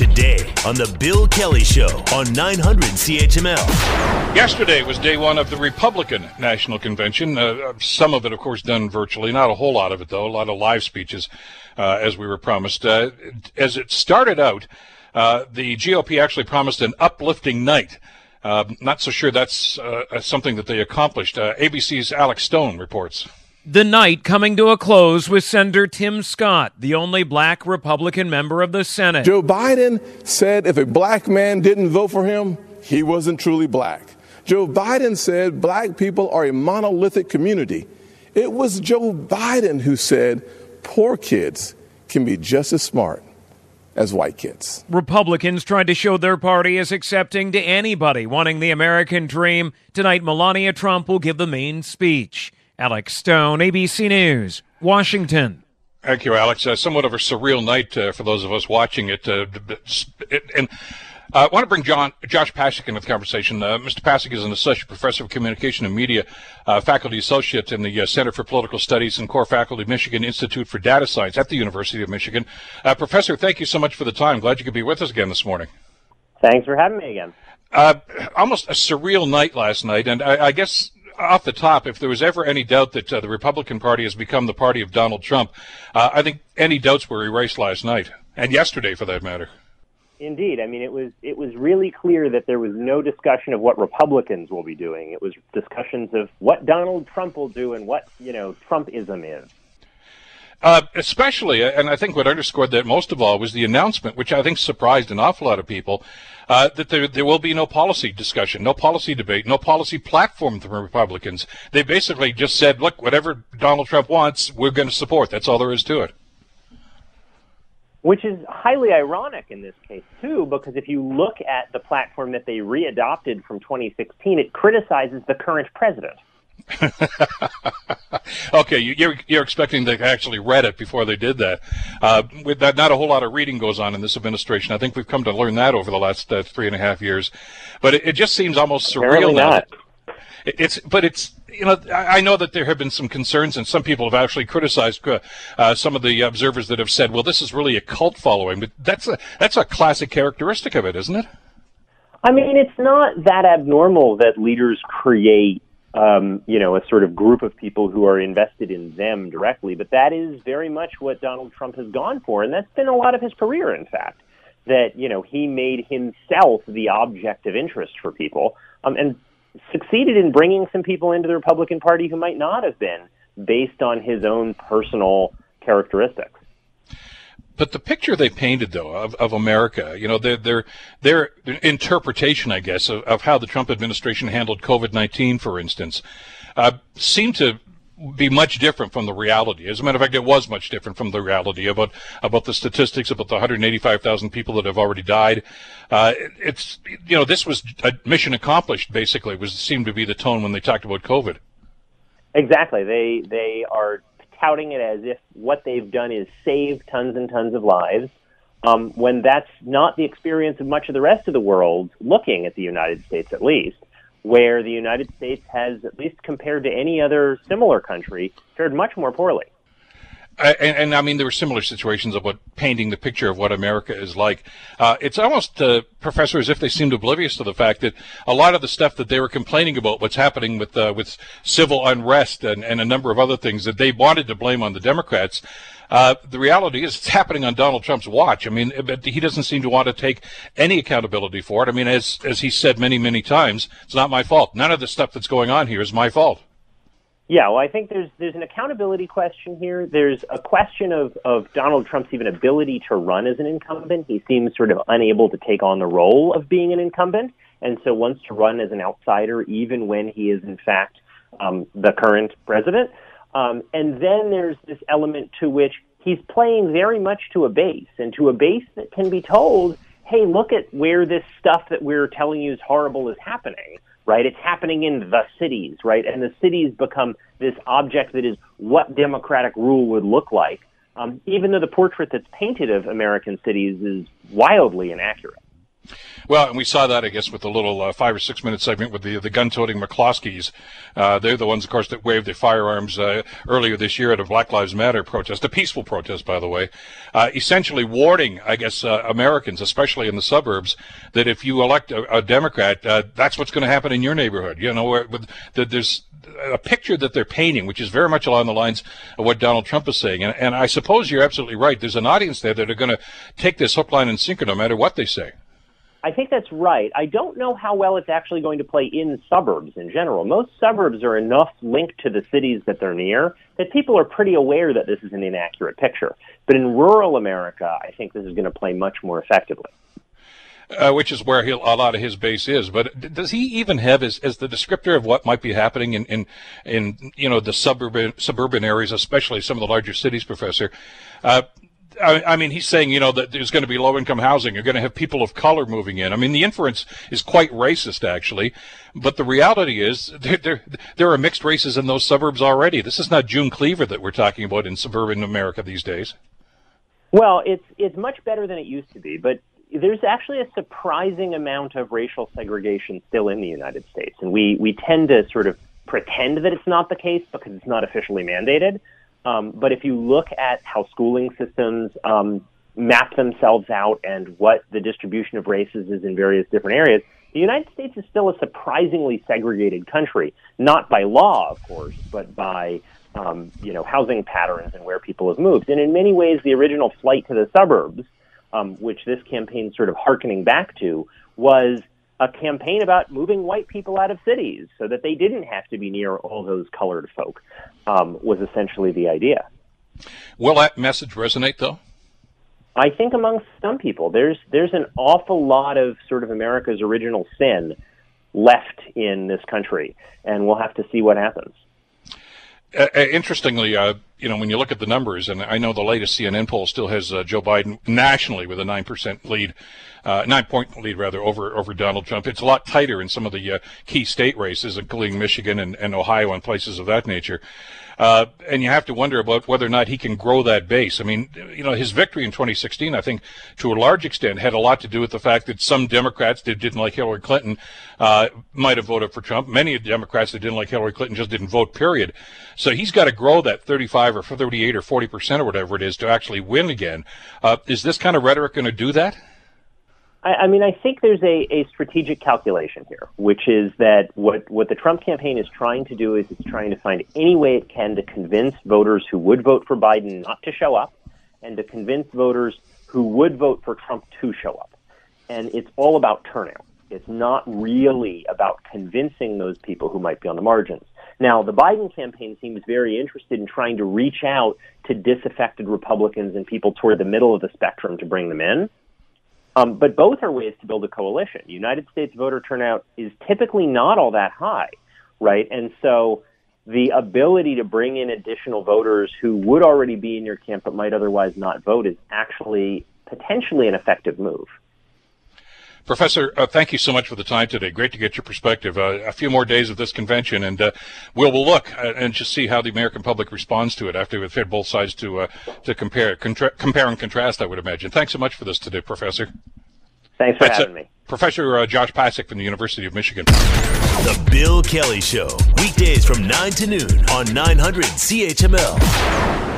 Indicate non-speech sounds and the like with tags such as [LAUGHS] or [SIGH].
today on The Bill Kelly Show on 900 CHML. Yesterday was day one of the Republican National Convention. Uh, some of it, of course, done virtually. Not a whole lot of it, though. A lot of live speeches, uh, as we were promised. Uh, as it started out, uh, the GOP actually promised an uplifting night. Uh, not so sure that's uh, something that they accomplished. ABC's Alex Stone reports. The night coming to a close with Senator Tim Scott, the only black Republican member of the Senate. Joe Biden said if a black man didn't vote for him, he wasn't truly black. Joe Biden said black people are a monolithic community. It was Joe Biden who said poor kids can be just as smart as white kids. Republicans tried to show their party as accepting to anybody wanting the American dream. Tonight, Melania Trump will give the main speech. Alex Stone, ABC News, Washington. Thank you, Alex. Uh, somewhat of a surreal night uh, for those of us watching it. Uh, and uh, I want to bring John Josh Pasek into the conversation. Uh, Mr. Pasek is an associate professor of communication and media, uh, faculty associate in the Center for Political Studies and core faculty Michigan Institute for Data Science at the University of Michigan. professor, thank you so much for the time. Glad you could be with us again this morning. Thanks for having me again. almost a surreal night last night, and I, I guess off the top, if there was ever any doubt that uh, the Republican Party has become the party of Donald Trump, uh, I think any doubts were erased last night and yesterday, for that matter. Indeed, I mean it was it was really clear that there was no discussion of what Republicans will be doing. It was discussions of what Donald Trump will do and what you know Trumpism is. Uh, especially, and I think what underscored that most of all was the announcement, which I think surprised an awful lot of people, uh, that there, there will be no policy discussion, no policy debate, no policy platform from Republicans. They basically just said, look, whatever Donald Trump wants, we're going to support. That's all there is to it. Which is highly ironic in this case, too, because if you look at the platform that they readopted from 2016, it criticizes the current president. [LAUGHS] okay, you're you're expecting they actually read it before they did that. Uh, with that, not a whole lot of reading goes on in this administration. I think we've come to learn that over the last uh, three and a half years. But it, it just seems almost surreal now. It, it's but it's you know I, I, know that there have been some concerns, and some people have actually criticized uh, uh, some of the observers that have said, "Well, this is really a cult following." But that's a that's a classic characteristic of it, isn't it? I mean, it's not that abnormal that leaders create um, you know, a sort of group of people who are invested in them directly. But that is very much what Donald Trump has gone for, and that's been a lot of his career, in fact. That you know he made himself the object of interest for people, um, and succeeded in bringing some people into the Republican Party who might not have been based on his own personal characteristics. But the picture they painted, though, of, of America, you know, their, their, their interpretation, I guess, of, of how the Trump administration handled COVID 19, for instance, uh, seemed to be much different from the reality. As a matter of fact, it was much different from the reality about about the statistics about the 185,000 people that have already died. Uh, it's you know this was a mission accomplished. Basically, was seemed to be the tone when they talked about COVID. Exactly. They they are touting it as if what they've done is save tons and tons of lives, um, when that's not the experience of much of the rest of the world, looking at the United States at least, where the United States has, at least compared to any other similar country, fared much more poorly and, and, I mean, there were similar situations of what painting the picture of what America is like. Uh, it's almost, uh, Professor, as if they seemed oblivious to the fact that a lot of the stuff that they were complaining about, what's happening with uh, with civil unrest and, and a number of other things that they wanted to blame on the Democrats. Uh, the reality is it's happening on Donald Trump's watch. I mean, but he doesn't seem to want to take any accountability for it. I mean, as as he said many, many times, it's not my fault. None of the stuff that's going on here is my fault. Yeah, well, I think there's there's an accountability question here. There's a question of of Donald Trump's even ability to run as an incumbent. He seems sort of unable to take on the role of being an incumbent, and so wants to run as an outsider, even when he is in fact um, the current president. Um, and then there's this element to which he's playing very much to a base, and to a base that can be told, "Hey, look at where this stuff that we're telling you is horrible is happening." Right? It's happening in the cities, right? And the cities become this object that is what democratic rule would look like, um, even though the portrait that's painted of American cities is wildly inaccurate. Well, and we saw that, I guess, with the little uh, five or six minute segment with the the gun-toting McCloskeys. Uh, they're the ones, of course, that waved their firearms uh, earlier this year at a Black Lives Matter protest, a peaceful protest, by the way, uh, essentially warning, I guess, uh, Americans, especially in the suburbs, that if you elect a, a Democrat, uh, that's what's going to happen in your neighborhood. You know, where, with, that there's a picture that they're painting, which is very much along the lines of what Donald Trump is saying. And, and I suppose you're absolutely right. There's an audience there that are going to take this hook, line, and sinker no matter what they say. I think that's right. I don't know how well it's actually going to play in suburbs in general. Most suburbs are enough linked to the cities that they're near that people are pretty aware that this is an inaccurate picture. But in rural America, I think this is going to play much more effectively. Uh, which is where a lot of his base is. But does he even have as, as the descriptor of what might be happening in, in, in you know the suburban suburban areas, especially some of the larger cities, Professor? Uh, I, I mean, he's saying, you know, that there's going to be low income housing. You're going to have people of color moving in. I mean, the inference is quite racist, actually. But the reality is there, there, there are mixed races in those suburbs already. This is not June Cleaver that we're talking about in suburban America these days. Well, it's, it's much better than it used to be. But there's actually a surprising amount of racial segregation still in the United States. And we, we tend to sort of pretend that it's not the case because it's not officially mandated. Um, but if you look at how schooling systems um, map themselves out and what the distribution of races is in various different areas, the United States is still a surprisingly segregated country, not by law, of course, but by um, you know housing patterns and where people have moved. And in many ways, the original flight to the suburbs, um, which this campaign sort of harkening back to, was a campaign about moving white people out of cities so that they didn't have to be near all those colored folk um, was essentially the idea. Will that message resonate, though? I think among some people, there's there's an awful lot of sort of America's original sin left in this country, and we'll have to see what happens. Uh, uh interestingly, uh, you know, when you look at the numbers, and I know the latest CNN poll still has uh, Joe Biden nationally with a nine percent lead, uh, nine point lead rather over over Donald Trump. It's a lot tighter in some of the uh, key state races, including Michigan and, and Ohio and places of that nature. Uh, and you have to wonder about whether or not he can grow that base. I mean, you know, his victory in 2016, I think, to a large extent, had a lot to do with the fact that some Democrats that didn't like Hillary Clinton uh, might have voted for Trump. Many of Democrats that didn't like Hillary Clinton just didn't vote. Period. So he's got to grow that 35 or 38 or 40 percent or whatever it is to actually win again. Uh, is this kind of rhetoric going to do that? I, I mean, I think there's a, a strategic calculation here, which is that what, what the Trump campaign is trying to do is it's trying to find any way it can to convince voters who would vote for Biden not to show up and to convince voters who would vote for Trump to show up. And it's all about turnout. It's not really about convincing those people who might be on the margins. Now, the Biden campaign seems very interested in trying to reach out to disaffected Republicans and people toward the middle of the spectrum to bring them in. Um, but both are ways to build a coalition. United States voter turnout is typically not all that high, right? And so the ability to bring in additional voters who would already be in your camp but might otherwise not vote is actually potentially an effective move. Professor, uh, thank you so much for the time today. Great to get your perspective. Uh, a few more days of this convention, and uh, we'll, we'll look uh, and just see how the American public responds to it after we've had both sides to uh, to compare contra- compare and contrast. I would imagine. Thanks so much for this today, Professor. Thanks for That's having me. Professor Josh Pasek from the University of Michigan. The Bill Kelly Show, weekdays from 9 to noon on 900 CHML.